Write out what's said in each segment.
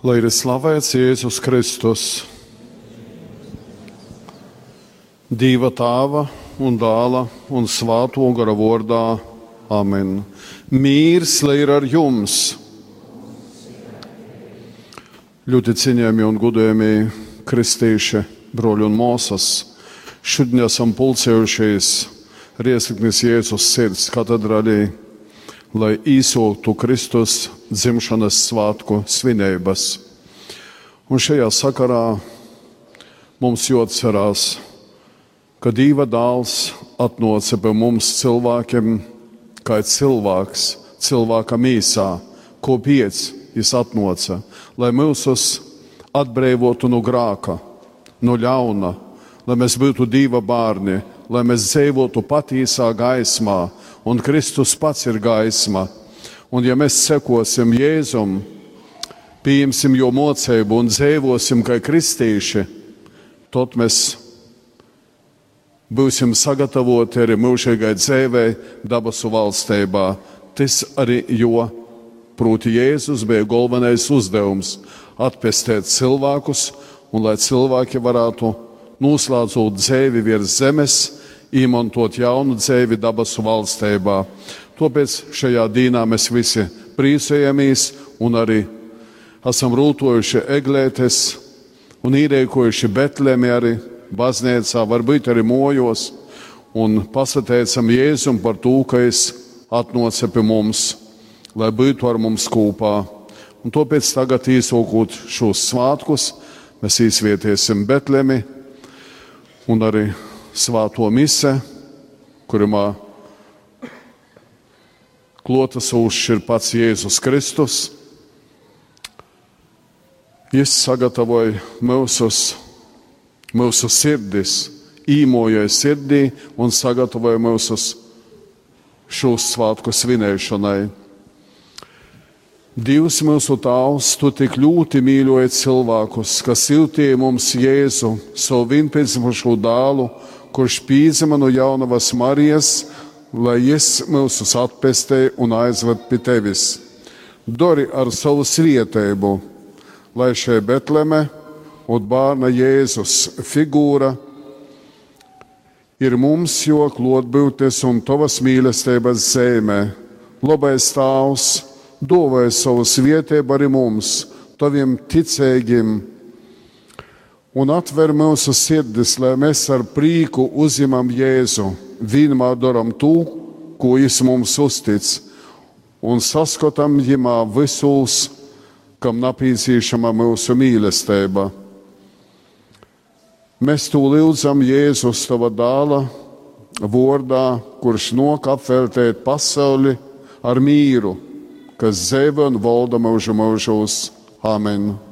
Lai ir slavēts Jēzus Kristus, Dieva tēva un dēla un svāto gara vārdā. Amen. Mīrs, lai ir ar jums! Ļoti cienījami un gudējami kristieši, broļi un mūsas, šodien esam pulcējušies Riesliknis Jēzus sirds katedrālī, lai īsotu Kristus dzimšanas svētku svinības. Un šajā sakarā mums jāatcerās, ka Dieva dēls atnāca pie mums cilvēkiem, kā cilvēks, cilvēka mīsā, ko piec viņš atnāca, lai mūsus atbrīvotu no grāka, no ļauna, lai mēs būtu Dieva bērni, lai mēs dzīvotu patiesā gaismā, un Kristus pats ir gaisma. Un ja mēs sekosim Jēzum, pieņemsim jo mocību un dzīvosim kā kristīši, tad mēs būsim sagatavoti arī mūžīgai dzīvei, dabasu valstībā. Tas arī jo, proti, Jēzus bija galvenais uzdevums - atpestēt cilvēkus, un lai cilvēki varētu noslēdzot dzīvi virs zemes, izmantot jaunu dzīvi dabasu valstībā. Tāpēc šajā dienā mēs visi priecājamies un arī esam rūtojuši eglētes un īrēkojuši Betlēmi arī baznīcā, varbūt arī mojos, un pasateicam Jēzum par to, ka es atnāca pie mums, lai būtu ar mums kopā. Un tāpēc tagad īsokot šos svētkus, mēs izvietiesim Betlēmi un arī svēto mise, klotas uzšķir ir pats Jēzus Kristus. Viņš sagatavoja mūsus, mūsu sirdis, īmoja sirdī un sagatavoja mūsus šo svētku svinēšanai. Dievs mūsu Tēvs, tu tik ļoti mīļoji cilvēkus, kas siltīja mums Jēzu, savu vienpiedzimušo dēlu, kurš pīzima no jaunavas Marijas, lai es mūsus atpestē un aizved pie tevis. Dori ar savu svietēbu, lai šeit Betleme un bērna Jēzus figūra ir mums jo klotbūtes un tavas mīlestības zēmē. Labais stāvs, dāvāj savu svietēbu arī mums, taviem ticīgiem un atver mūsu sirdis, lai mēs ar prieku uzņemam Jēzu, vienmēr darām to, ko Viņš mums uztic, un saskatām viņā visus, kam nepieciešama mūsu mīlestība. Mēs to lūdzam Jēzus tava dāla vārdā, kurš nokapveltēt pasauli ar mīru, kas dzīvo un valda mūžu mūžos. Amen!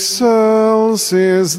excels is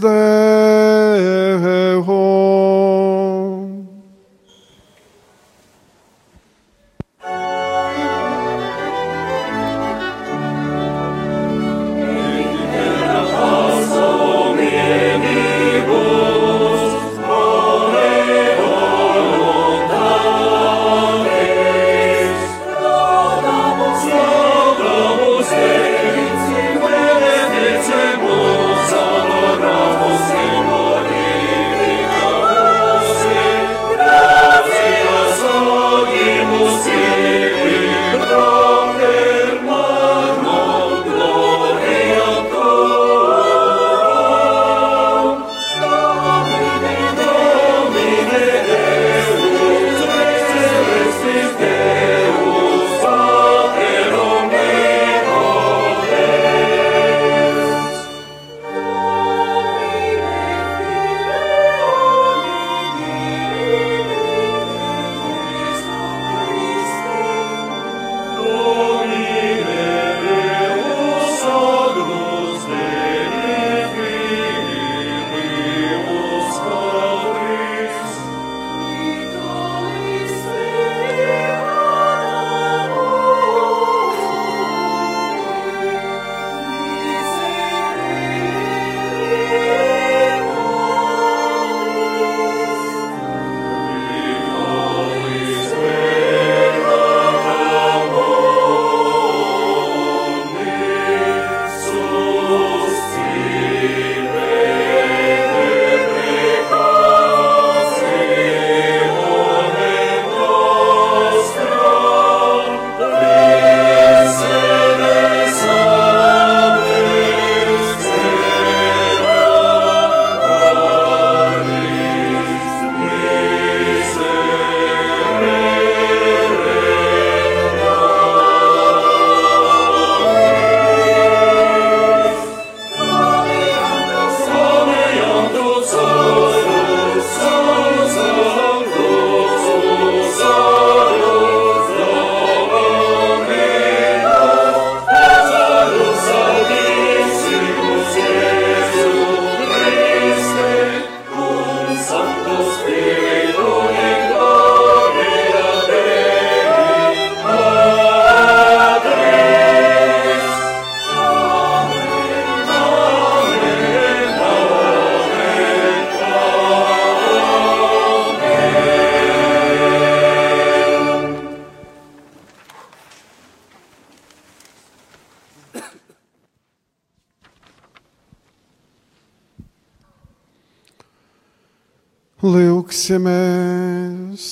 Lūksimies!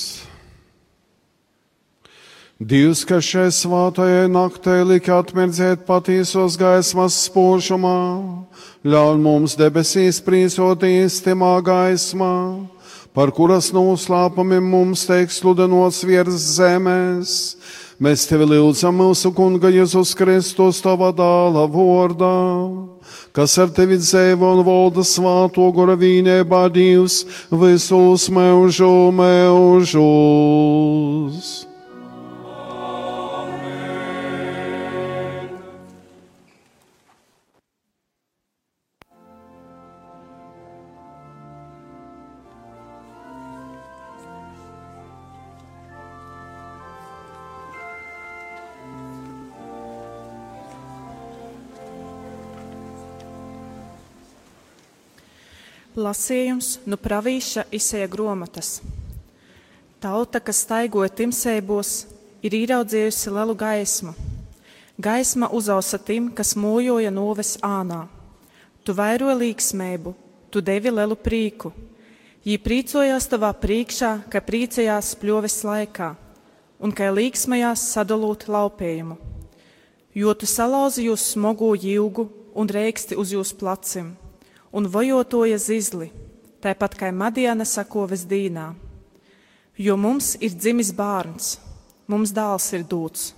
Dievs, kas šai svātajai naktī lika atmirdzēt patiesos gaismas spožumā, ļauj mums debesīs prīsot īstimā gaismā, par kuras noslēpumiem mums teiks sludinots virs zemes. Mēs tevi lūdzam mūsu kunga Jēzus Kristus tava dāla vārdā kas ar tevi dzīvo un valda svāto gora vīnībā Dievs visus mūžu mūžus. Lasījums nu pravīša Isēja grāmatas. Tauta, kas staigoja timsēbos, ir ieraudzījusi lielu gaismu. Gaisma uzausa tim, kas mūjoja noves ānā. Tu vairoji līksmēbu, tu devi lielu prīku. Jī priecojās tavā priekšā, ka priecājās pļoves laikā, un ka līksmējās sadalot laupējumu. Jo tu salauzi jūs smogo jūgu un rēksti uz jūsu placim un vajotoja zizli, tāpat kā Madiana sakoves dīnā. Jo mums ir dzimis bērns, mums dēls ir dūts,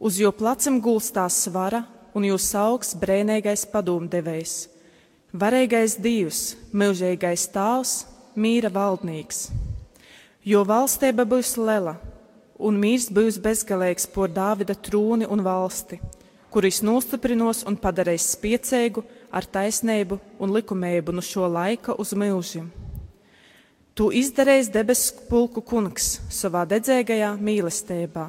uz jo placim gulstās svara un jūs augs brēnīgais padomdevējs, varīgais dievs, milžīgais tāvs, mīra valdnieks. Jo valstība būs lela, un mīrs būs bezgalīgs por Dāvida trūni un valsti, kuris nostiprinos un padarīs spiecīgu ar taisnību un likumību no šo laika uz mūžiem. Tu izdarēsi debesu pulku kungs savā dedzēgajā mīlestībā.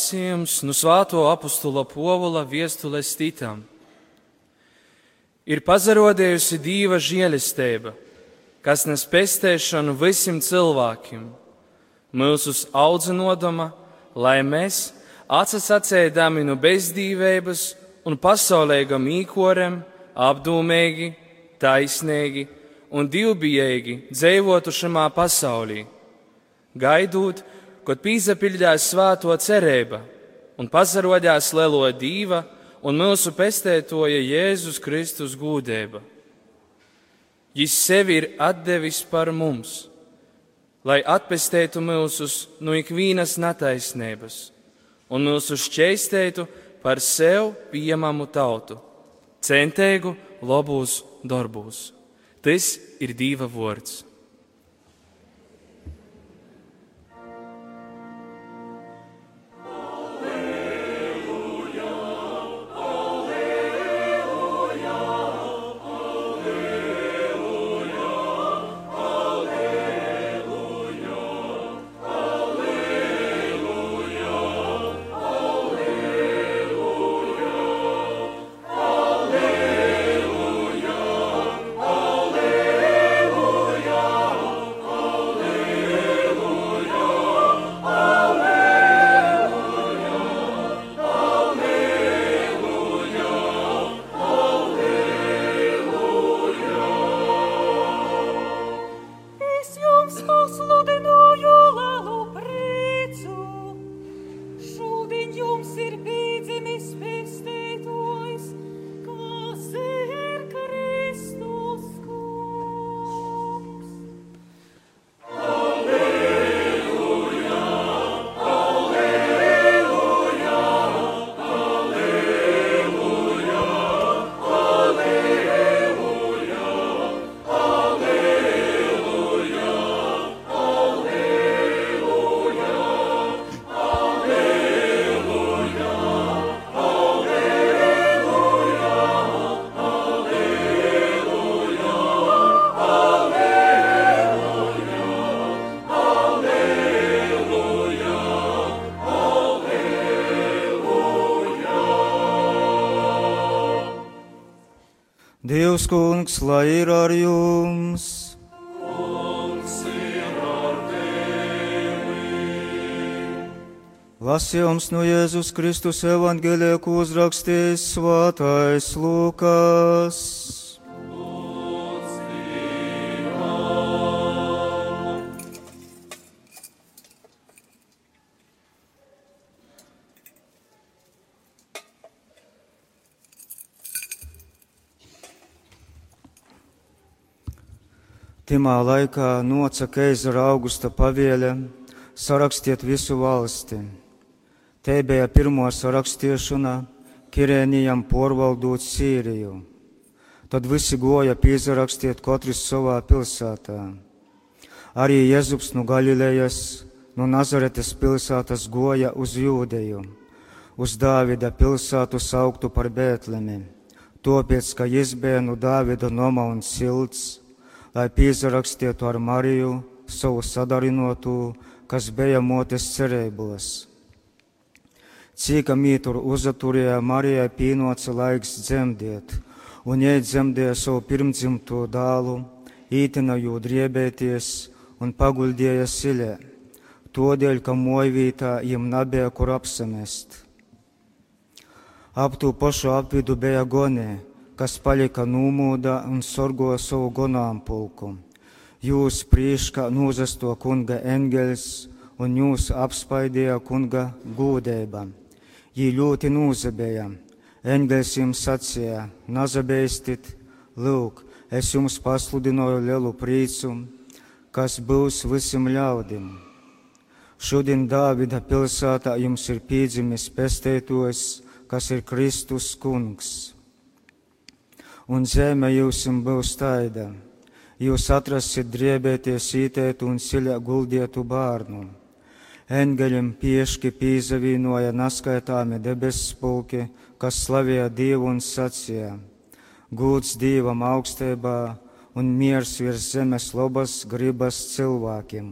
Lasījums no Svāto apustula Povula viestules Titam. Ir pazarodējusi dīva žēlistība, kas nes pestēšanu visiem cilvēkiem, mūsus audzinodama, lai mēs, atsacēdami no bezdīvības un pasaulēgam īkorem, apdūmīgi, taisnīgi un divbijīgi dzīvotu šajā pasaulī, gaidot, kad pīzapildījās svāto cerība un pazarodās lielo dīva un mūsu pestētoja Jēzus Kristus gūdēba. Viņš sevi ir atdevis par mums, lai atpestētu mūsus no ikvienas netaisnības un mūsu šķēstētu par sev pieņemamu tautu, centēgu labos darbos. Tas ir Dieva vārds. Kungs, lai ir ar jums! Lasījums no Jēzus Kristus evanģēlē, ko uzrakstījis svātais Lūkas. Timā laikā noca keizara augusta pavieļa, sarakstiet visu valsti. Te bija pirmo sarakstīšana Kirēnijam porvaldot Sīriju. Tad visi goja piesarakstiet katrs savā pilsētā. Arī Jēzus no Galilejas, no Nazaretes pilsētas goja uz Jūdeju, uz Dāvida pilsētu sauktu par Bētlemi, tāpēc, ka jis bija no Dāvida noma un silts, lai piesarakstītu ar Mariju savu sadarinotu, kas bija motes cerībos. Cik mītur uzaturēja Marijai pienoca laiks dzemdēt, un jej dzemdēja savu pirmdzimto dālu, ītina jū driebēties un paguldīja silē, todēļ, ka mojvītā jiem nebija kur apsamest. Ap to pašu apvidu bija gonē, kas palika nūmūda un sorgo savu gonāmpulku. Jūs priekšā nozasto kunga engels un jūs apspaidīja kunga gūdēba. Jī ļoti nūzabēja. Engels jums sacīja, nazabēstit, lūk, es jums pasludināju lielu prīcu, kas būs visam ļaudim. Šodien Dāvida pilsētā jums ir piedzimis pestētos, kas ir Kristus kungs un zeme jūsim būs taida. Jūs atrasit driebēties ītētu un siļā guldietu bārnu. Engeļiem pieški pīzavīnoja naskaitāmi debesis pulki, kas slavēja Dievu un sacīja: Gūts Dievam augstībā un miers virs zemes lobas gribas cilvēkiem.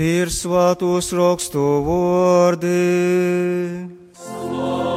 Ir svātos rakstu vārdi. Slav!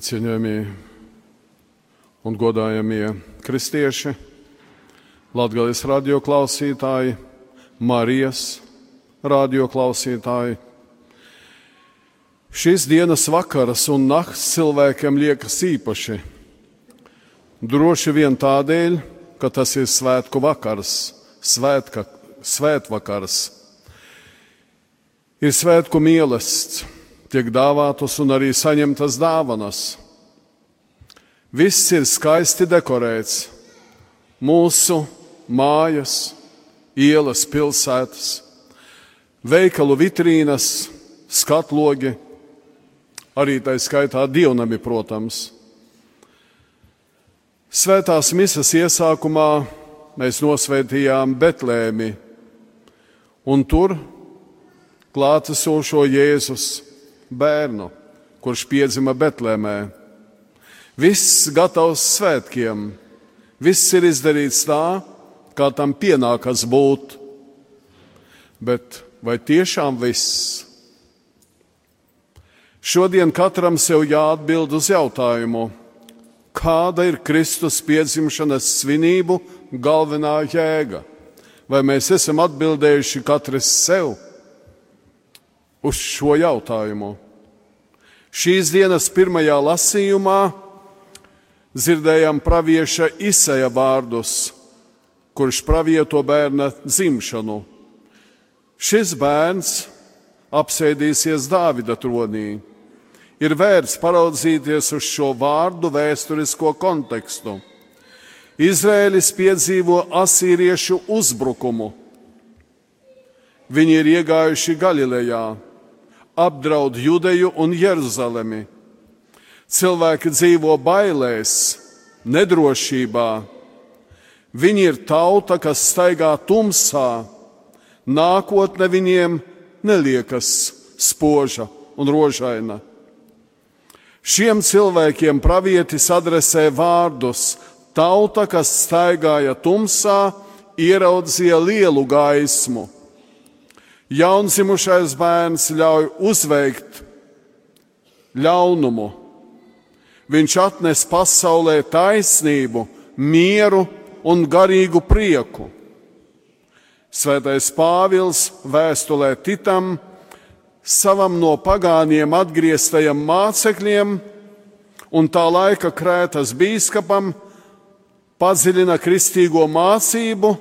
Ļoti cienījamie un godājamie kristieši, Latvijas radio klausītāji, Marijas radio klausītāji. Šīs dienas vakaras un nakts cilvēkiem liekas īpaši. Droši vien tādēļ, ka tas ir svētku vakars, svētka, svētvakars. Ir svētku mīlestības tiek dāvātas un arī saņemtas dāvanas. Viss ir skaisti dekorēts. Mūsu mājas, ielas, pilsētas, veikalu vitrīnas, skatlogi, arī tā skaitā dievnami, protams. Svētās misas iesākumā mēs nosvētījām Betlēmi, un tur klātesošo Jēzus bērnu, kurš piedzima Betlēmē. Viss gatavs svētkiem, viss ir izdarīts tā, kā tam pienākas būt. Bet vai tiešām viss? Šodien katram sev jāatbild uz jautājumu, kāda ir Kristus piedzimšanas svinību galvenā jēga? Vai mēs esam atbildējuši katrs sev uz šo jautājumu? Šīs dienas pirmajā lasījumā dzirdējām pravieša izsēja vārdus, kurš pravieto bērna dzimšanu. Šis bērns apsēdīsies Dāvida tronī. Ir vērts paraudzīties uz šo vārdu vēsturisko kontekstu. Izraēlis piedzīvo asīriešu uzbrukumu. Viņi ir iegājuši Galilejā, apdraud Judeju un Jeruzalemi. Cilvēki dzīvo bailēs, nedrošībā. Viņi ir tauta, kas staigā tumsā. Nākotne viņiem neliekas spoža un rožaina. Šiem cilvēkiem pravietis adresē vārdus: Tauta, kas staigāja tumsā, ieraudzīja lielu gaismu. Jaundzimušais bērns ļauj uzveikt ļaunumu. Viņš atnes pasaulē taisnību, mieru un garīgu prieku. Svētais Pāvils vēstulē Titam savam no pagāniem atgrieztajam mācekļiem un tā laika krētas bīskapam padziļina kristīgo mācību,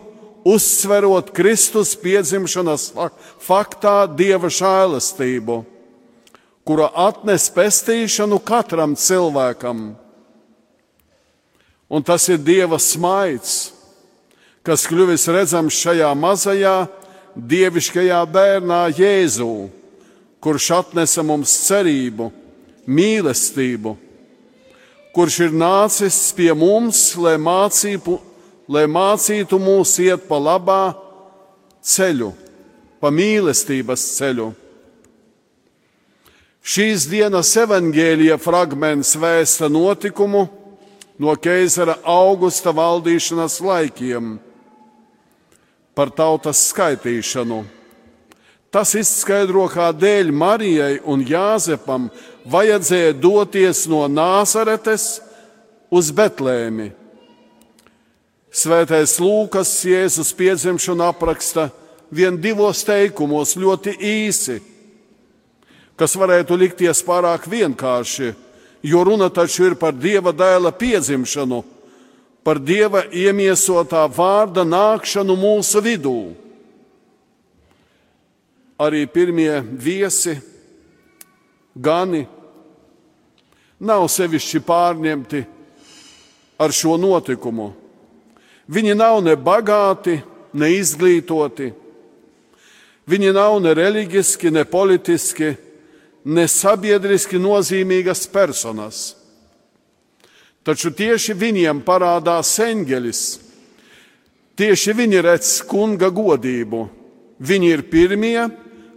uzsverot Kristus piedzimšanas faktā dieva žēlastību, kura atnes pestīšanu katram cilvēkam. Un tas ir dieva smaids, kas kļuvis redzams šajā mazajā dievišķajā bērnā Jēzū kurš atnesa mums cerību, mīlestību, kurš ir nācis pie mums, lai mācītu, lai mācītu mūs iet pa labā ceļu, pa mīlestības ceļu. Šīs dienas evaņģēlija fragments vēsta notikumu no keizara augusta valdīšanas laikiem par tautas skaitīšanu. Tas izskaidro, kādēļ Marijai un Jāzepam vajadzēja doties no Nāzaretes uz Betlēmi. Svētais Lūkas Jēzus piedzimšanu apraksta vien divos teikumos, ļoti īsi, kas varētu likties pārāk vienkārši, jo runa taču ir par Dieva dēla piedzimšanu, par Dieva iemiesotā vārda nākšanu mūsu vidū arī pirmie viesi, gani, nav sevišķi pārņemti ar šo notikumu. Viņi nav ne bagāti, ne izglītoti. Viņi nav ne reliģiski, ne politiski, ne sabiedriski nozīmīgas personas. Taču tieši viņiem parādās eņģelis. Tieši viņi redz kunga godību. Viņi ir pirmie,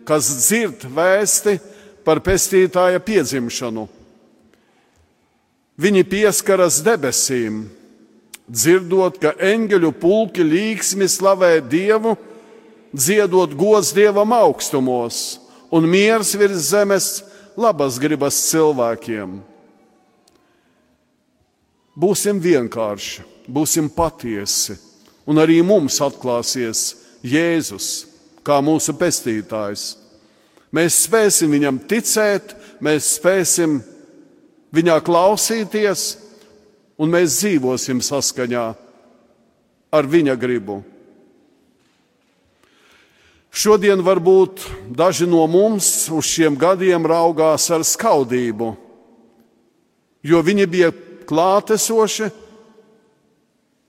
kas dzird vēsti par pestītāja piedzimšanu. Viņi pieskaras debesīm, dzirdot, ka eņģeļu pulki līksmi slavē Dievu, dziedot gods Dievam augstumos un miers virs zemes labas gribas cilvēkiem. Būsim vienkārši, būsim patiesi, un arī mums atklāsies Jēzus kā mūsu pestītājs. Mēs spēsim viņam ticēt, mēs spēsim viņā klausīties, un mēs dzīvosim saskaņā ar viņa gribu. Šodien varbūt daži no mums uz šiem gadiem raugās ar skaudību, jo viņi bija klātesoši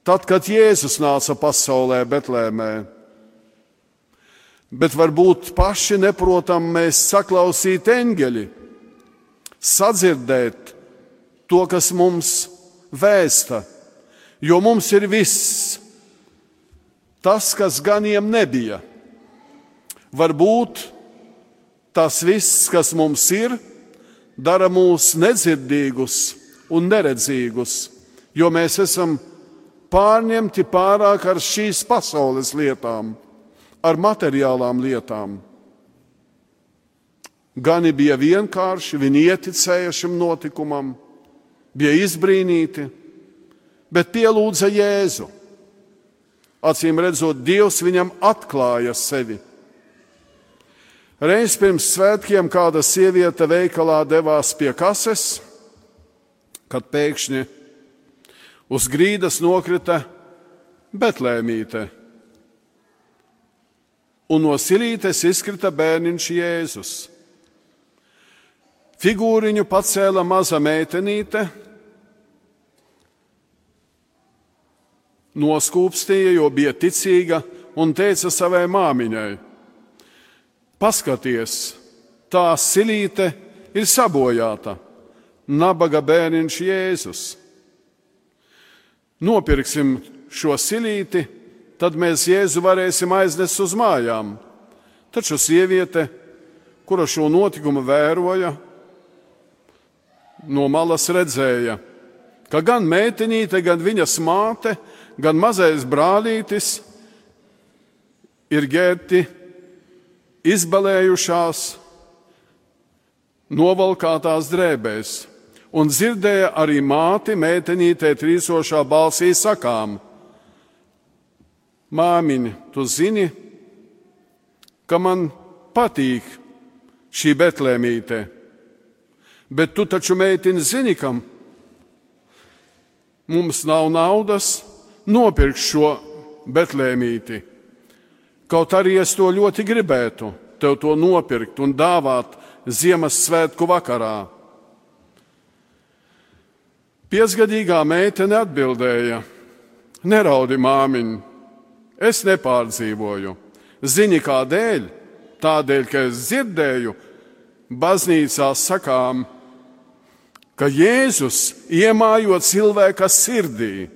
tad, kad Jēzus nāca pasaulē Betlēmē bet varbūt paši neprotam mēs saklausīt eņģeļi, sadzirdēt to, kas mums vēsta, jo mums ir viss tas, kas ganiem nebija. Varbūt tas viss, kas mums ir, dara mūs nedzirdīgus un neredzīgus, jo mēs esam pārņemti pārāk ar šīs pasaules lietām ar materiālām lietām. Gani bija vienkārši, viņi ieticēja šim notikumam, bija izbrīnīti, bet pielūdza Jēzu. Acīm redzot, Dievs viņam atklāja sevi. Reiz pirms svētkiem kāda sieviete veikalā devās pie kases, kad pēkšņi uz grīdas nokrita betlēmīte, un no silītes izkrita bērniņš Jēzus. Figūriņu pacēla maza meitenīte, noskūpstīja, jo bija ticīga, un teica savai māmiņai: Paskaties, tā silīte ir sabojāta, nabaga bērniņš Jēzus. Nopirksim šo silīti, tad mēs Jēzu varēsim aiznest uz mājām. Taču sieviete, kura šo notikumu vēroja, no malas redzēja, ka gan meitenīte, gan viņas māte gan mazais brālītis ir ģērbti izbalējušās, novalkātās drēbēs, un dzirdēja arī māti meitenītē trīsošā balsī sakām: Māmiņa, tu zini, ka man patīk šī betlēmīte, bet tu taču meitini zini, kam mums nav naudas, nopirkt šo betlēmīti. Kaut arī es to ļoti gribētu, tev to nopirkt un dāvāt Ziemassvētku vakarā. Piecgadīgā meitene atbildēja: Neraudi, māmiņ, es nepārdzīvoju. Zini, kādēļ? Tādēļ, ka es dzirdēju, baznīcā sakām, ka Jēzus iemājot cilvēka sirdī,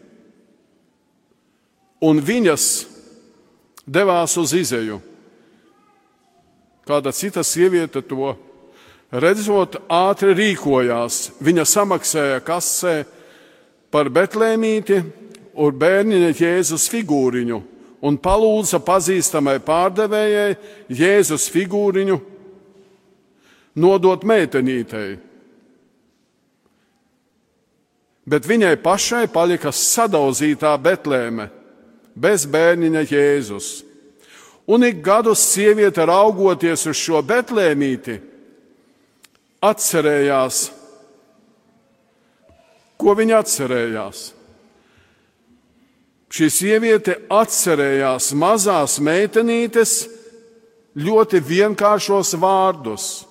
un viņas devās uz izēju. Kāda cita sieviete to redzot, ātri rīkojās. Viņa samaksāja kasē par betlēmīti un bērniņa Jēzus figūriņu un palūdza pazīstamai pārdevējai Jēzus figūriņu nodot meitenītei. Bet viņai pašai palika sadauzītā betlēme bez bērniņa Jēzus. Un ik gadus sieviete raugoties uz šo betlēmīti, atcerējās, ko viņa atcerējās. Šī sieviete atcerējās mazās meitenītes ļoti vienkāršos vārdus,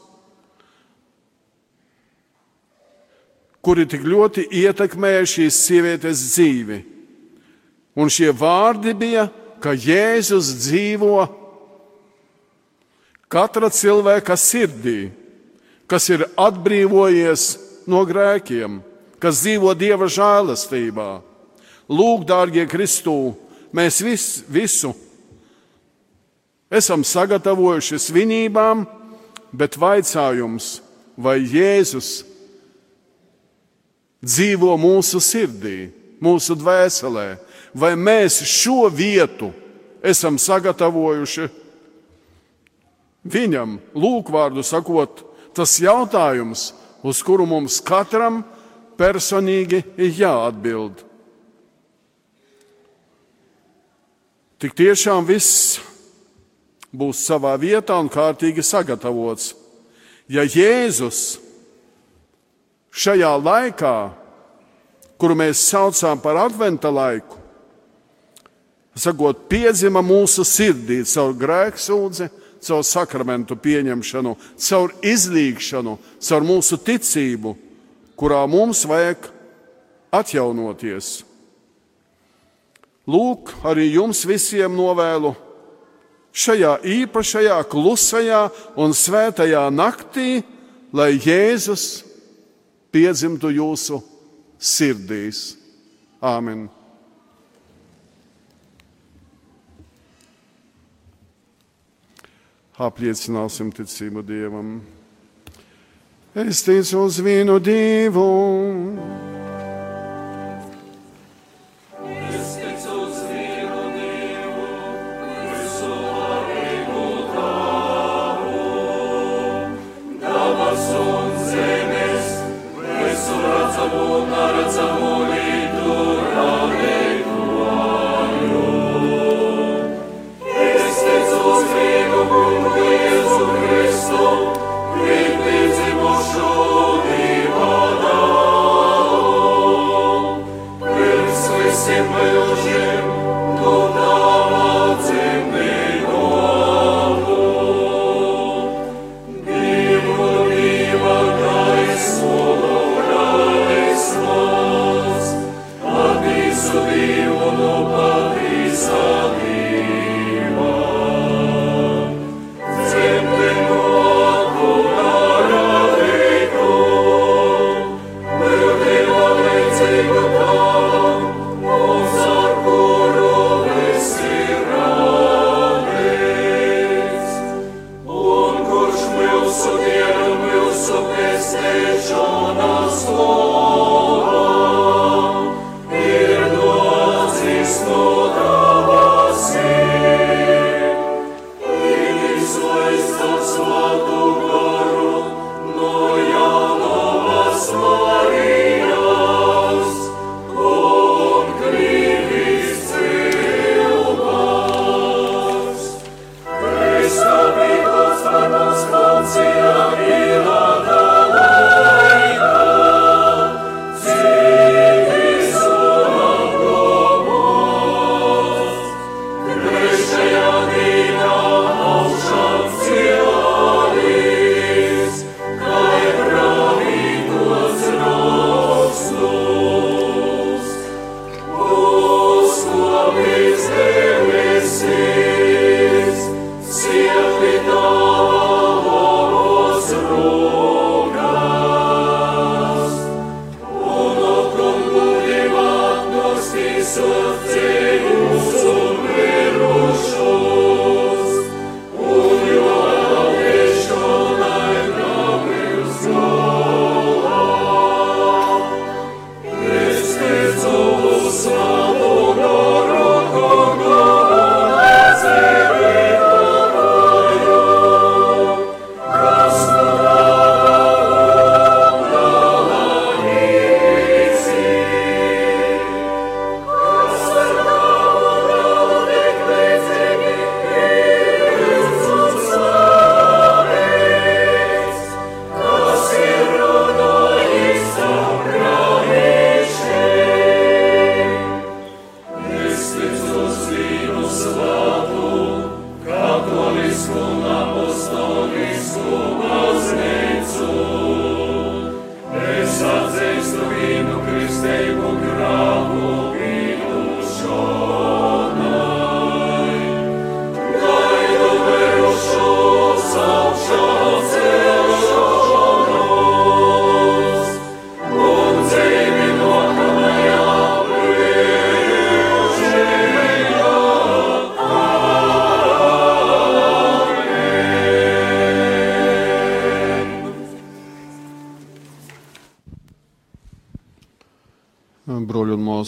kuri tik ļoti ietekmēja šīs sievietes dzīvi. Un šie vārdi bija, ka Jēzus dzīvo katra cilvēka sirdī, kas ir atbrīvojies no grēkiem, kas dzīvo Dieva žēlastībā. Lūk, dārgie Kristū, mēs vis, visu esam sagatavojuši svinībām, bet vaicājums, vai Jēzus dzīvo mūsu sirdī, mūsu dvēselē, vai mēs šo vietu esam sagatavojuši viņam, lūkvārdu sakot, tas jautājums, uz kuru mums katram personīgi ir jāatbild. Tik tiešām viss būs savā vietā un kārtīgi sagatavots. Ja Jēzus šajā laikā, kuru mēs saucam par adventa laiku, sakot, piedzima mūsu sirdī caur grēksūdzi, caur sakramentu pieņemšanu, caur izlīgšanu, caur mūsu ticību, kurā mums vajag atjaunoties. Lūk, arī jums visiem novēlu šajā īpašajā, klusajā un svētajā naktī, lai Jēzus piedzimtu jūsu sirdīs. Āmen! apliecināsim ticību Dievam. Es ticu uz vienu Dievu. Broļi un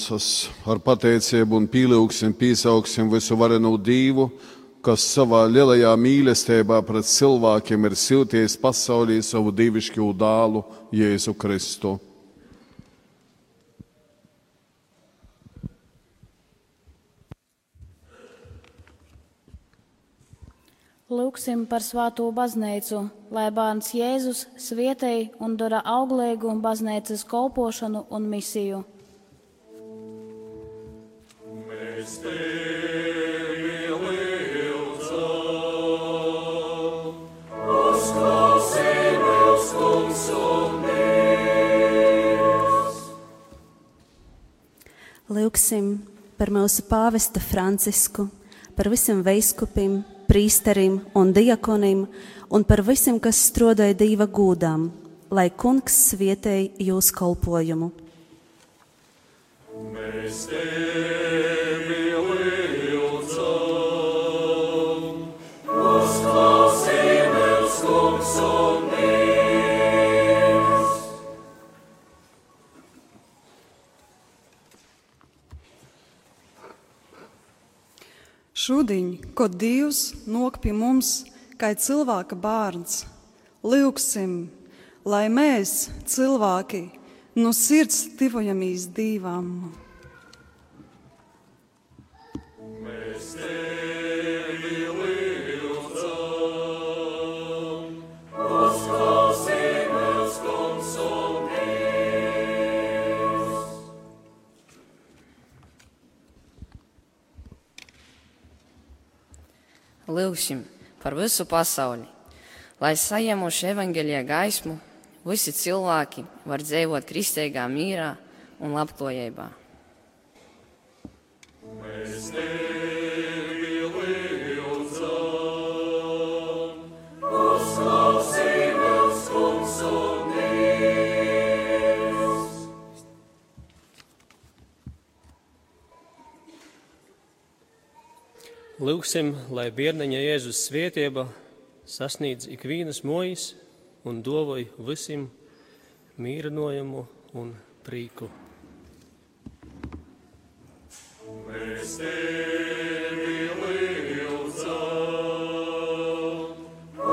mūsas, ar pateicību un pīlūgsim, pīsaugsim visu varenu divu, kas savā lielajā mīlestībā pret cilvēkiem ir silties pasaulī savu divišķu dālu Jēzu Kristu. Lūksim par svāto baznīcu, lai bērns Jēzus svietēji un dara auglīgu baznīcas kalpošanu un misiju. Lūksim par mūsu pāvesta Francisku, par visiem veiskupiem prīsterim un diakonim un par visiem, kas strādāja dieva gūdām, lai kungs svietēji jūs kalpojumu. Mēs tevi Šodien, kad Dievs nok pie mums, kā cilvēka bērns, lūgsim, lai mēs, cilvēki, no sirds divojamies dīvam. Lūksim par visu pasauli, lai saņemuši evaņģēlijā gaismu, visi cilvēki var dzīvot kristīgā mīrā un labklājībā. Mēs tevi Lūksim, lai bērniņa Jēzus svētība sasniedz ikvienas mojas un dovoj visiem mīrinojumu un prīku. Mēs tevi lūdzam,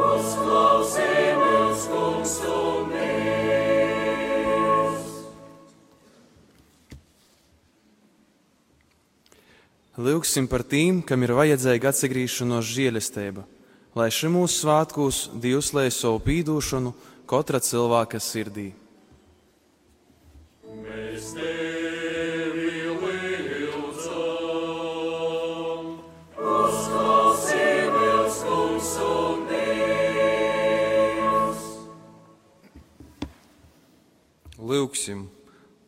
uzklausīmies, kungs Lūksim par tiem, kam ir vajadzīga atgriešanās žēlastība, lai šī mūsu svētkos Dievs lēj savu pīdošanu katra cilvēka sirdī. Mēs tevi lūdzam, uzklausīmies, kungs un Dievs. Lūksim,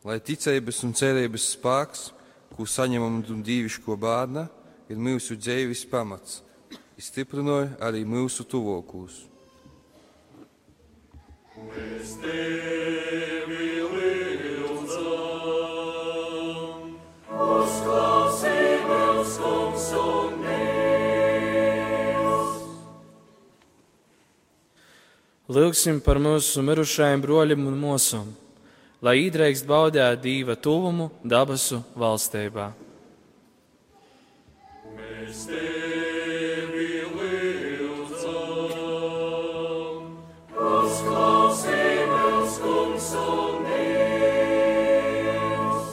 lai ticības un cerības spēks, ko saņemam no dievišķo bērna, ir mūsu dzīves pamats, izstiprināja arī mūsu tuvokos. Mēs tevi lūdzam, uzklausīmies, kungs un Dievs. Lūksim par mūsu mirušajiem broļiem un mūsām, lai īdreikst baudēt dīva tuvumu dabasu valstībā. Mēs tevi lūdzam, uzklausīmies, kungs un Dievs.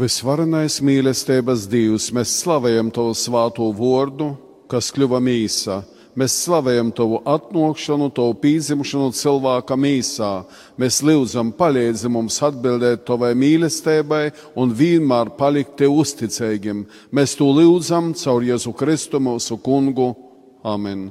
Visvarenais mīlestības Dievs, mēs slavējam Tavu svāto vārdu, kas kļuva mīsa. Mēs slavējam Tavu atnākšanu, Tavu pīzimšanu cilvēka mīsā. Mēs lūdzam, palīdzi mums atbildēt Tavai mīlestībai un vienmēr palikt Tev uzticīgiem. Mēs to lūdzam caur Jēzu Kristu mūsu kungu. Amen!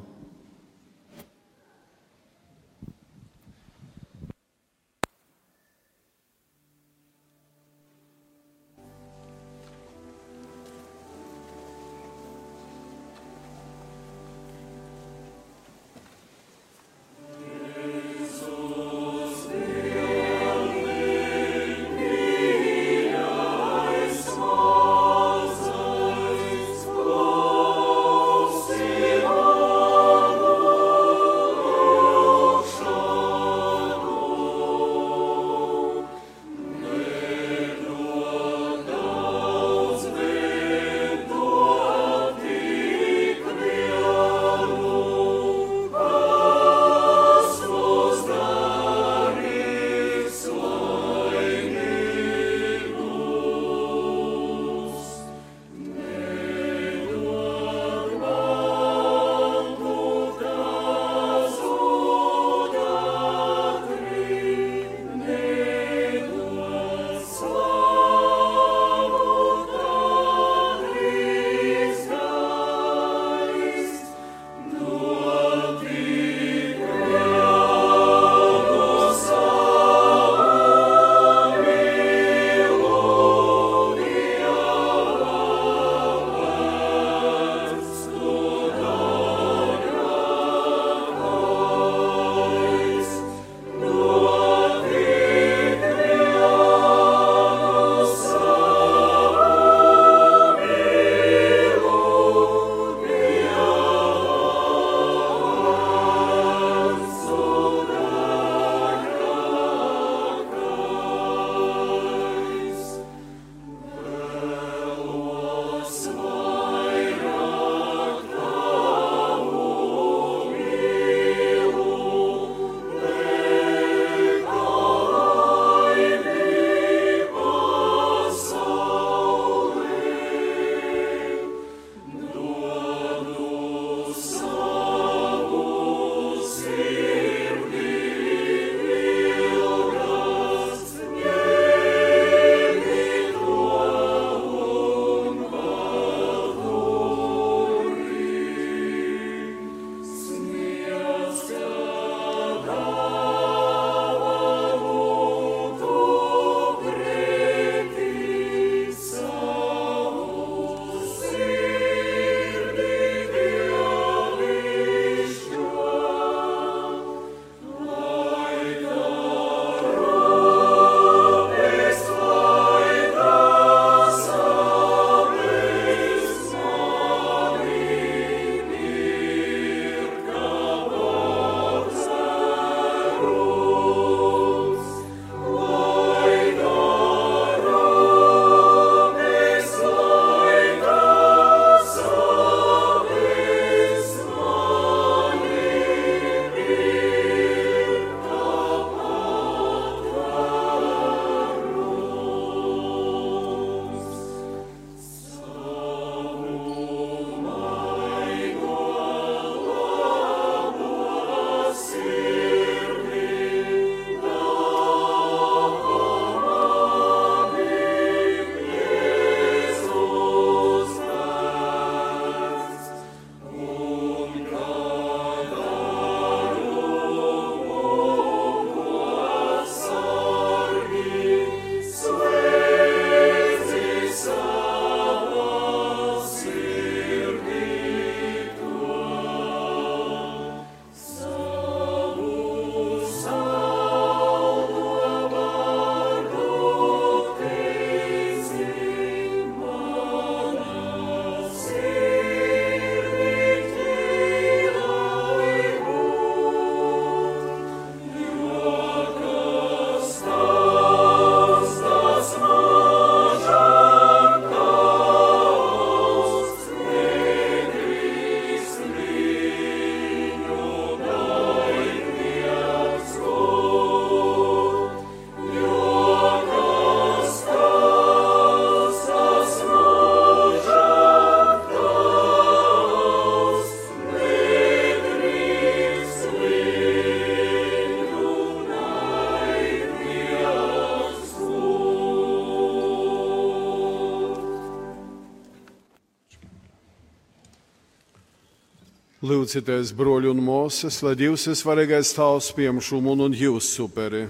Lūdzieties, broļi un mūzes, lai Dievs ir svarīgais tavs piemšumu un jūs superi.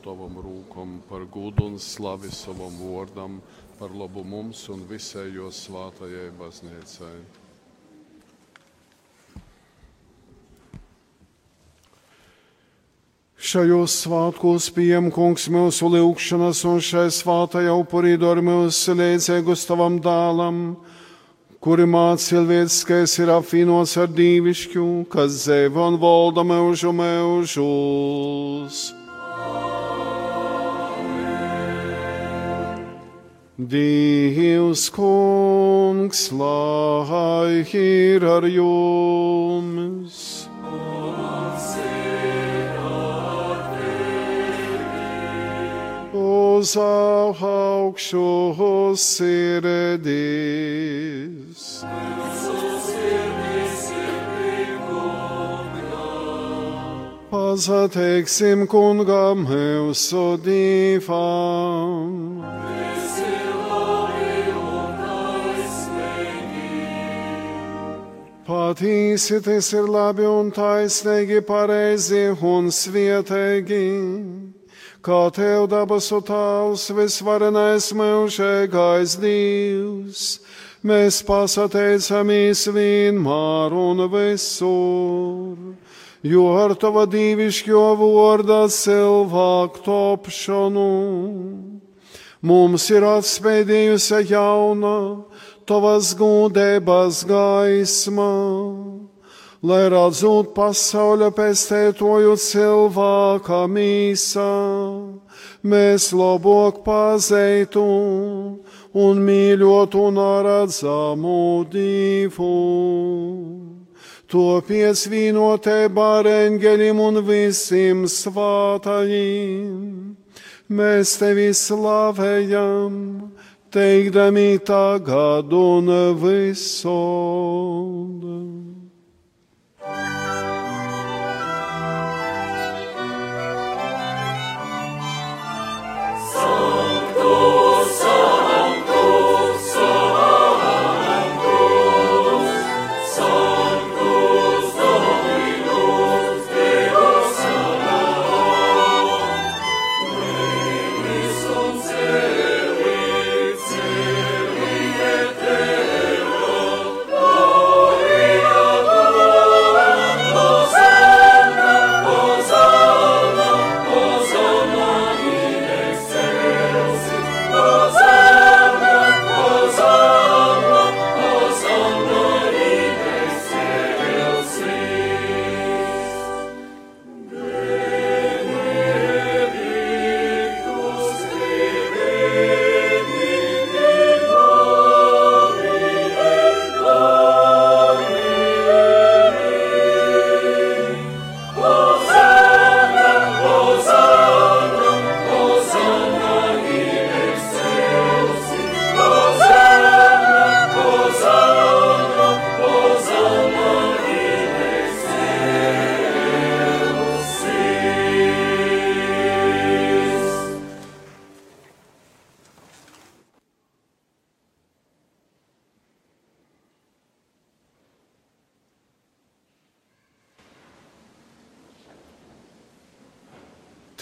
Tavam rūkam par gudu un slavi savam vārdam, par labu mums un visai jo svātajai baznīcai. Šajos svētkos pieņem kungs mūsu lūgšanas un šai svātajā upurī dod mūsu līdzīgus tavam dālam, kuri māca cilvēciskais ir apvienots ar dīvišķu, kas dzīvo un valda mūžu mūžus. Dievs kungs, lai ir ar jums! uz augšu sirdīs. Pazateiksim kungam mūsu divam. Patīsi tas ir labi un taisnīgi, pareizi un svietīgi kā tev dabasu tāls visvarenais mūžīgais Dievs. Mēs pasateicamies vienmēr un visur, jo ar tava dīvišķo vārdā cilvēku topšanu. Mums ir atspēdījusi jauna tavas gudības gaisma lai redzot pasaulē pēstētoju cilvēka mīsā, mēs labāk pazeitu un mīļot un redzamu divu. To piesvīnotē bāreņģeļiem un visiem svātajiem. Mēs tevi slavējam, teikdami tagad un visur.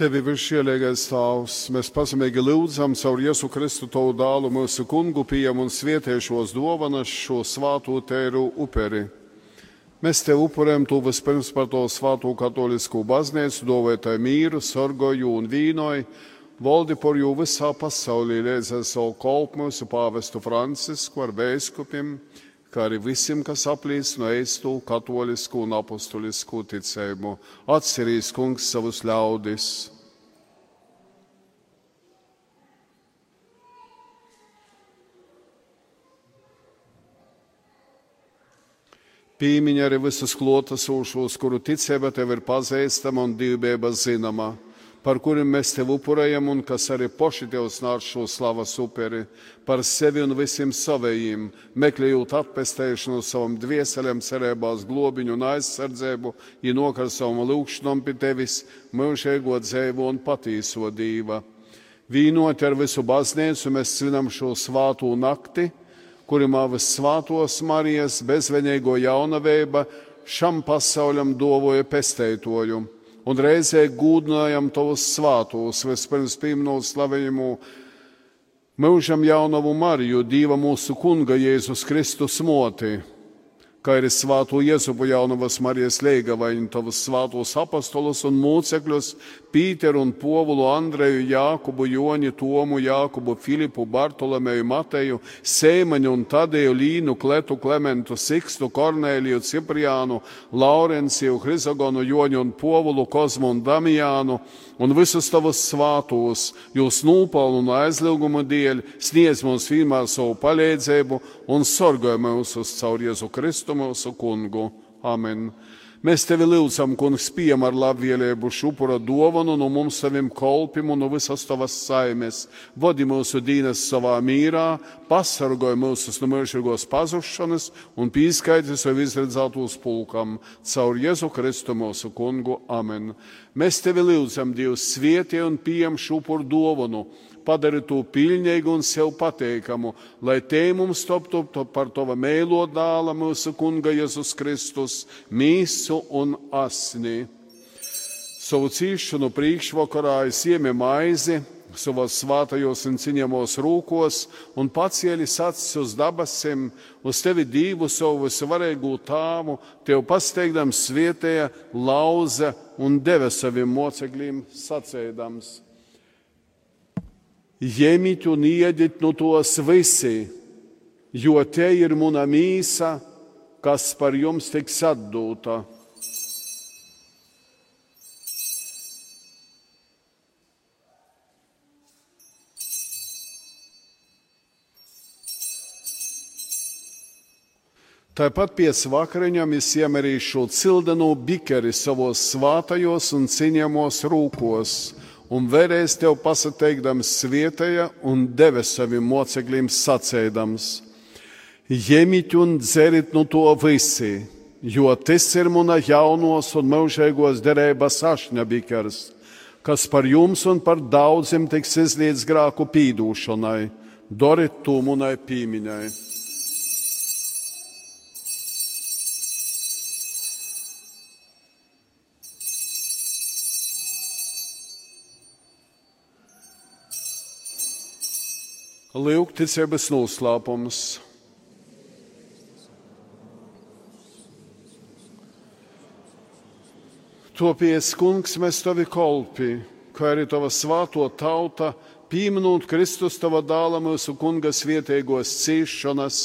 Tevi viršielīgais Tēvs, mēs pazemīgi lūdzam caur Jēzu Kristu Tavu dālu mūsu kungu pieejam un svietiešos dovanas šo svāto tēru uperi. Mēs te upurējam to vispirms par to svāto katolisku baznīcu, dovētai mīru, sorgoju un vīnoju, valdi par jū visā pasaulī, liedzē savu kolpu mūsu pāvestu Francisku ar vēskupiem, kā arī visiem, kas apliecina eistu, katolisku un apostolisku ticējumu. Atcerīs kungs savus ļaudis. Pīmiņa arī visus klotasušos, kuru ticība tev ir pazīstama un divība zināma par kuriem mēs tev upurējam, un kas arī poši tev snāc šo slavas uperi par sevi un visiem savējiem, meklējot atpestēšanu savam dvieselēm, cerībās globiņu un aizsardzību, ienok ar savam lūkšanom pie tevis mūžēgo dzēvu un patīso dīva. Vīnot ar visu baznīcu mēs svinam šo svāto nakti, kuri mavas svātos Marijas bezvainīgo jaunavēba šam pasauļam dovoja pesteitoju. Un reizē gūdinājam tavus svātos, vispirms pieminot slavējumu mūžam jaunavu Mariju, Dieva mūsu kunga Jēzus Kristus moti kā arī svāto Jēzubu jaunavas Marijas Leigavaņu, tavus svātos apostolus un mūcekļus, Pīteru un Povulu, Andreju, Jākubu, Joni, Tomu, Jākubu, Filipu, Bartolomeju, Mateju, Sēmaņu un Tadeju, Līnu, Kletu, Klementu, Sikstu, Kornēliju, Cipriānu, Laurenciju, Hrizagonu, Joņu un Povulu, Kozmu un Damijānu un visus tavus svātos, jūs nūpelnu un aizlūgumu dēļ sniedz mums vienmēr savu palīdzību un sorgoj mūs uz caur Jēzu Kristu mūsu kungu. Amen. Mēs tevi lūdzam, kungs, pieņem ar labvēlību šupura dāvanu no mums saviem kolpim un no visas tavas saimes. Vadi mūsu dienas savā mīrā, pasargoj mūsus no mūžīgos pazušanas un pīskaiti sev izredzētos pulkam caur Jēzu Kristu mūsu kungu. Amen. Mēs tevi lūdzam, Dievs, svietie un pieņem šupura dāvanu padari to pilnīgu un sev pateikamu, lai te mums toptu to par tava mēlo dāla mūsu kunga Jēzus Kristus, mīsu un asni. Savu cīšanu priekšvakarā es iemē maizi, savos svātajos un ciņamos rūkos un pacielis acis uz dabasim, uz tevi divu savu visvarīgu tāmu, tev pasteigdams svietēja, lauza un deve saviem mocekļiem sacēdams. Ņemiet un iediet no tos visi, jo te ir mana mīsa, kas par jums tiks atdota. Tāpat pie vakariņām es iemerīšu cildenu bikeri savos svātajos un ciņamos rūkos un vēlreiz tev pasateikdams svietēja un deve saviem mocekļiem sacēdams: Ņemiet un dzerit no to visi, jo tas ir mana jaunos un mūžīgos derības ašņabikars, kas par jums un par daudziem tiks izlietas grāku pīdūšanai. Doriet to munai pīmiņai! Lūk, ticības noslēpums. Topies, kungs, mēs tevi kolpi, kā arī tava svāto tauta, pieminot Kristus tava dāla mūsu kungas vietējos cīšanas,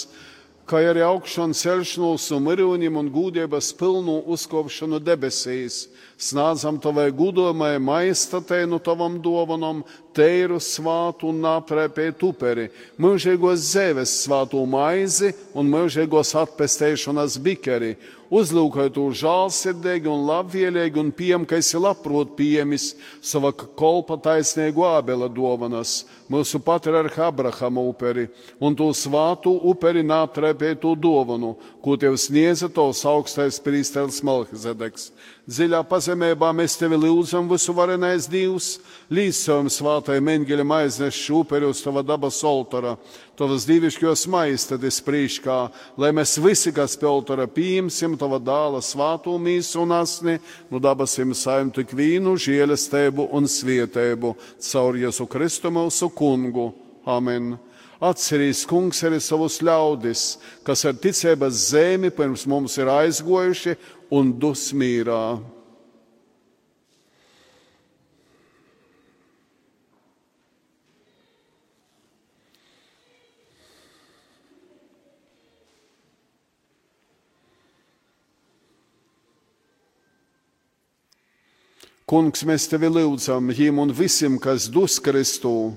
kā arī augšanu celšanos un mirūņiem un gūdības pilnu uzkopšanu debesīs. Snādzam tavai gudojamai maistatei no tavam dovanam, teiru svātu un aprēpēt uperi, mūžīgos zēves svātu maizi un mūžīgos atpestēšanas bikeri, uzlūkot to žālsirdīgi un labvēlīgi un piem, ka esi labprot piemis sava kolpa taisnīgu ābela dovanas, mūsu patriarha Abrahama uperi un to svātu uperi nātrēpētu dovanu, ko tev sniedza tos augstais prīstēls Melchizedeks. Dziļā pazemībā mēs tevi lūdzam, visu varenais Dievs, līdz savam svātajam eņģeļam aizneš šūperi uz tava dabas oltara, tavas divišķos maistades prīškā, lai mēs visi, kas pie oltara pieņemsim tava dāla svātu mīsu un asni, nu dabasim saimtu ikvīnu, žielestēbu un svietēbu, caur Jēzu Kristu mūsu kungu. Amen. Atcerīs kungs arī savus ļaudis, kas ar ticības zemi pirms mums ir aizgojuši un dusmīrā. Kungs, mēs tevi lūdzam, jīm un visiem, kas dus Kristu,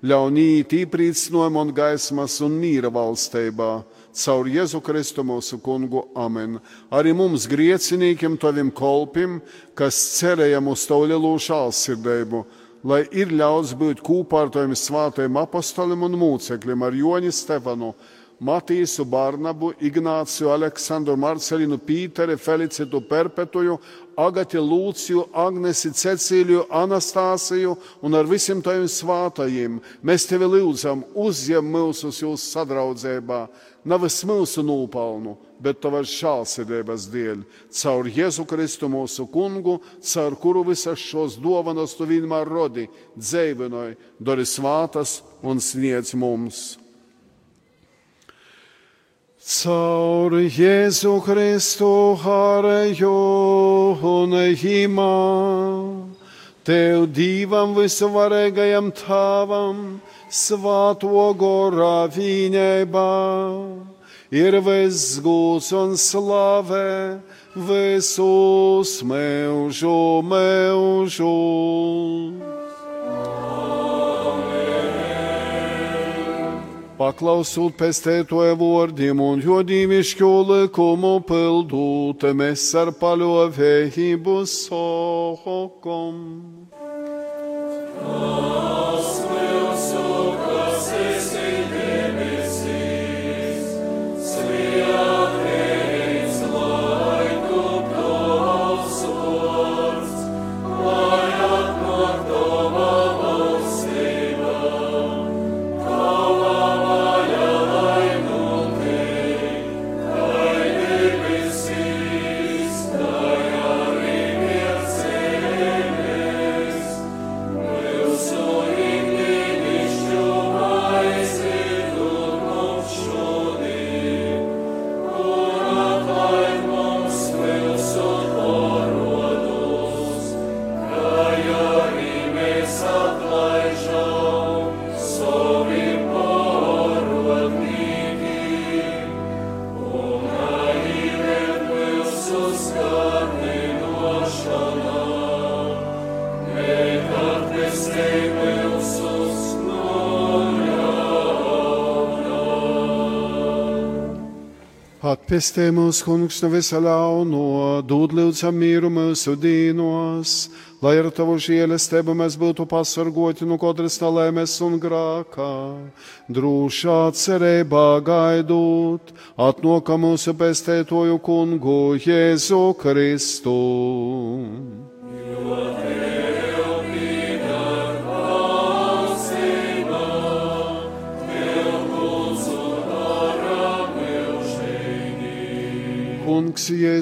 ļaunīt īprīcinājumu un gaismas un mīra valstībā caur Jēzu Kristu mūsu kungu. Amen. Arī mums griecinīkiem, tavim kolpim, kas cerējam uz tavu lielu žālsirdību, lai ir ļauts būt kopā ar taviem svātajiem apostoliem un mūcekļiem, ar Joni Stefanu, Matīsu, Barnabu, Ignāciju, Aleksandru, Marcelinu, Pīteri, Felicitu, Perpetuju, Agati, Lūciju, Agnesi, Cecīliju, Anastāsiju un ar visiem taviem svātajiem. Mēs tevi lūdzam, uzņem mūsus jūsu sadraudzībā, nevis mūsu nūpelnu, bet tavas žālsirdības dēļ, caur Jēzu Kristu mūsu kungu, caur kuru visas šos dovanas tu vienmēr rodi, dzēvinoji, dori svātas un sniedz mums. Caur Jēzu Kristu harēju un himā, Tev divam visuvarīgajam tāvam, svāto gorā viņēbā, ir viss gūs un slavē, visus mūžu mūžu. Paklausot pestētoja vārdiem un jo dīvišķo likumu pildūt, mēs ar paļāvību sokom. Atpestē mūsu kungs no visa ļauno, dod lūdzam mīru mūsu dīnos, lai ar tavu žēlastību mēs būtu pasargoti no katras nelēmes un grākā. Drūšā cerībā gaidot, atnoka mūsu pestētoju kungu Jēzu Kristu.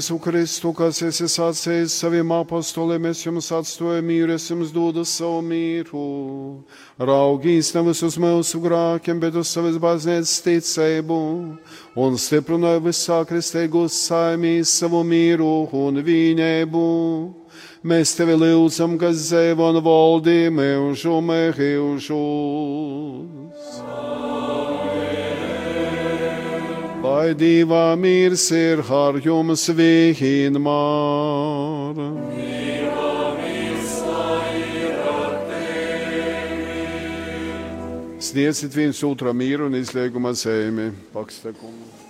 Jēzu Kristu, kas esi sacījis saviem apostoliem, es jums atstāju mīru, es jums dodu savu mīru. Raugīs nevis uz mūsu grākiem, bet uz savas baznīcas ticību un stiprināju visā kristīgos saimīs savu mīru un vienību. Mēs tevi lūdzam, kas dzīvo un valdī mūžu mēžus. Lai divā mīrs ir ar jums vienmēr. Sniedzit viens otram mīru un izlieguma zemi. Pakstekumu.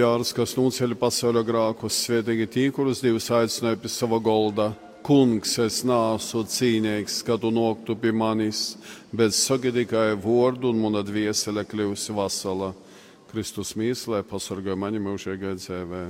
Jārs, kas nuceļ pasaulio grākus, svētīgi tī, kurus Dievs aicināja pie sava golda. Kungs, es nāsu cīnīgs, kad tu noktu pie manis, bet saki tikai vārdu un mana dviesele kļūsi vasala. Kristus mīslē pasargāja mani mūžīgai dzīvē.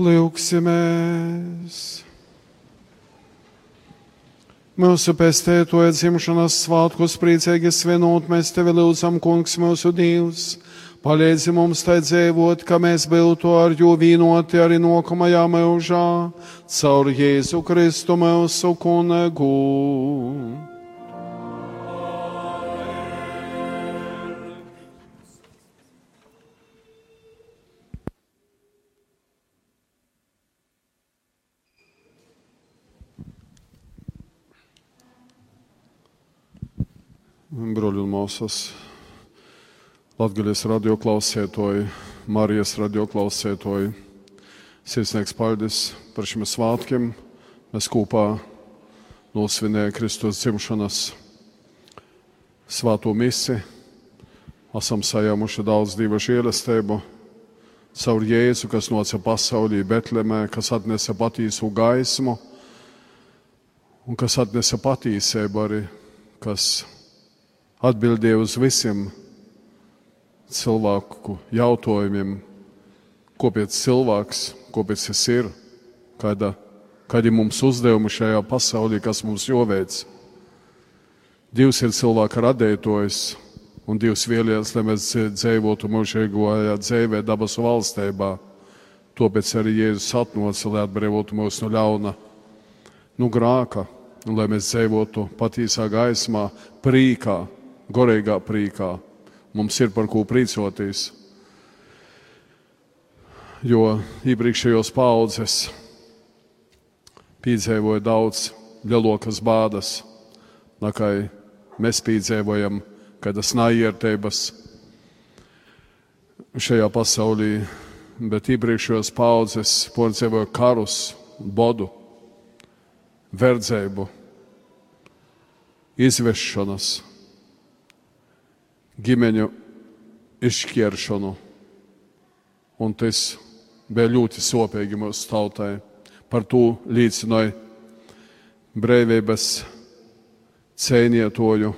Lūksimies! Mūsu pestētoja dzimšanas svētkus priecīgi svinot, mēs tevi lūdzam, kungs, mūsu Dievs. Palīdzi mums tai dzīvot, ka mēs būtu ar jū vīnoti arī nokamajā mūžā, caur Jēzu Kristu mūsu kunegu. Mūsas, Latvijas radio klausētoji, Marijas radio klausētoji, sirsnieks paldies par šiem svētkiem. Mēs kopā nosvinējām Kristus dzimšanas svēto misi, esam sajāmuši daudz divu žēlastību caur Jēzu, kas noca pasaulī Betlemē, kas atnesa patiesu gaismu un kas atnesa patiesību arī, kas atbildēja uz visiem cilvēku jautājumiem, kāpēc cilvēks, kāpēc tas ir, kāda, kādi mums uzdevumi šajā pasaulē, kas mums jāveic. Dievs ir cilvēka radētājs, un Dievs vēlējās, lai mēs dzīvotu mūžīgajā dzīvē, dabasu valstībā. Tāpēc arī Jēzus atnāca, lai atbrīvotu mūs no ļauna, no grāka, un lai mēs dzīvotu patiesā gaismā, prīkā, gorīgā prīkā. Mums ir par ko priecāties. Jo iepriekšējos paudzes piedzīvoja daudz lielokas bādas, nekā mēs piedzīvojam, kādas naiertības šajā pasaulī, bet iepriekšējos paudzes piedzīvoja karus, bodu, verdzību, izvešanas ģimeņu izšķiršanu. Un tas bija ļoti sopīgi mūsu tautai. Par to liecināja brīvības cēnietoju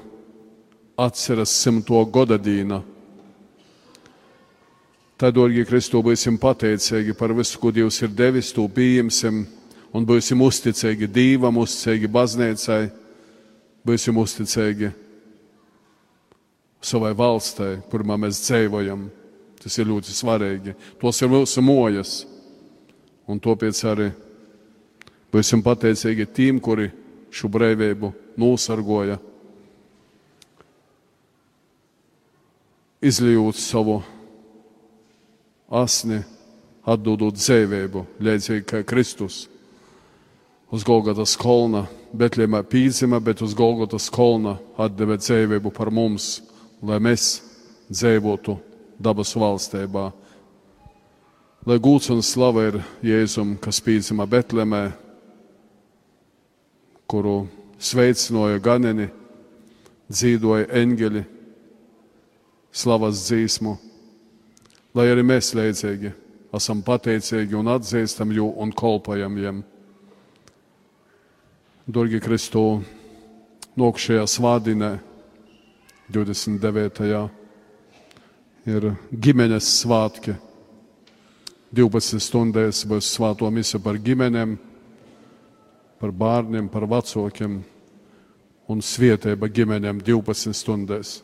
atceras simto gada dīna. Tad, dārgie Kristu, būsim pateicīgi par visu, ko Dievs ir devis, to pieņemsim un būsim uzticīgi Dievam, uzticīgi baznīcai, būsim uzticīgi savai valstī, kurā mēs dzīvojam. Tas ir ļoti svarīgi. Tos ir mūsu mojas. Un tāpēc arī būsim pateicīgi tiem, kuri šo brīvību nosargoja, izlijot savu asni, atdodot dzīvību, līdzīgi kā Kristus uz Golgotas kolna, Betlēmē pīdzima, bet uz Golgotas kolna atdeva dzīvību par mums lai mēs dzīvotu dabas valstībā. Lai gūts un slava ir Jēzum, kas pīdzima Betlemē, kuru sveicināja ganeni, dzīvoja eņģeļi, slavas dzīsmu, lai arī mēs leidzīgi esam pateicīgi un atzīstam jū un kolpojam viņam. Dorgi Kristu, nokšajā svādinē, 29. ir ģimenes svētki. 12 stundās būs svēto misija par ģimenēm, par bērniem, par vecākiem un svietēba ģimenēm 12 stundās.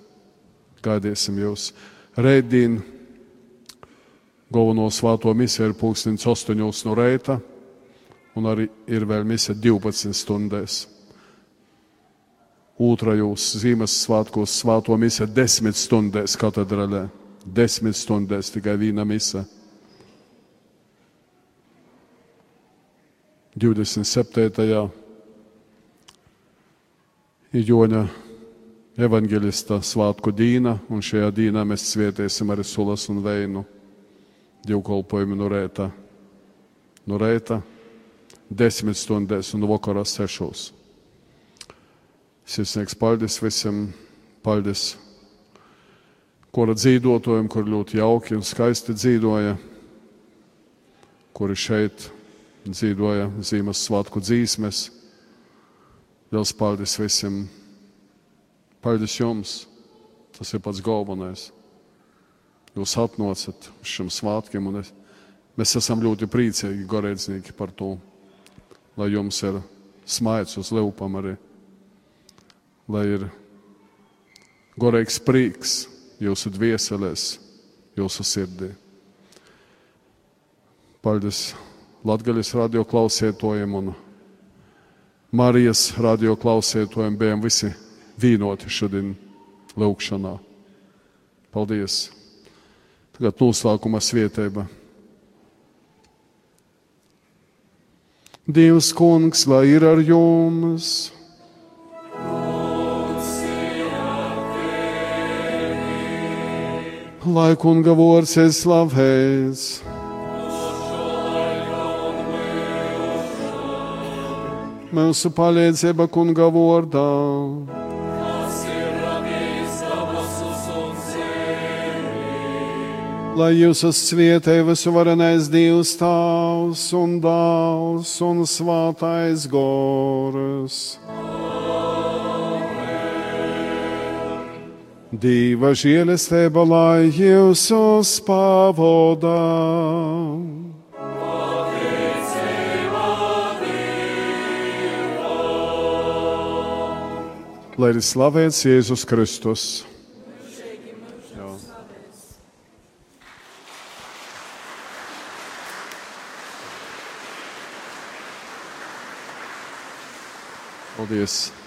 Gaidīsim jūs. Rēdīn galveno svēto misiju ir pulkstenis 8 no rīta, un arī ir vēl misija 12 stundās otrajos Ziemassvētkos svēto misiju desmit stundās katedrālē. Desmit stundās tikai viena misija. 27. ir Joņa evanģelista svētku dīna, un šajā dīnā mēs svietēsim arī sulas un veinu divkolpojumu no rēta. No rēta desmit stundās un vakarā sešos. Sirsnieks paldies visiem, paldies kura dzīvotājiem, kur ļoti jauki un skaisti dzīvoja, kuri šeit dzīvoja zīmes svētku dzīsmes. Liels paldies visiem! Paldies jums! Tas ir pats galvenais. Jūs atnācat uz šiem svētkiem, un es, Mēs esam ļoti priecīgi, gorēdznieki par to, lai jums ir smaids uz lūpām arī, lai ir gorīgs prieks jūsu dvieselēs, jūsu sirdī. Paldies Latvijas radio klausētojiem un Marijas radio klausētojiem. Bijām visi vienoti šodien lūkšanā. Paldies! Tagad noslēguma svētība. Dievs, kungs, lai ir ar jums! Lai kunga vārds ir slavēts! Mūsu palīdzība kunga vārdā! lai jūs svietē visu varenais Dievs tavs un dāvs un svātais goras. Dieva žēlastība, lai jūs uzpavodā. Lai ir slavēts Jēzus Kristus. Jā. Paldies!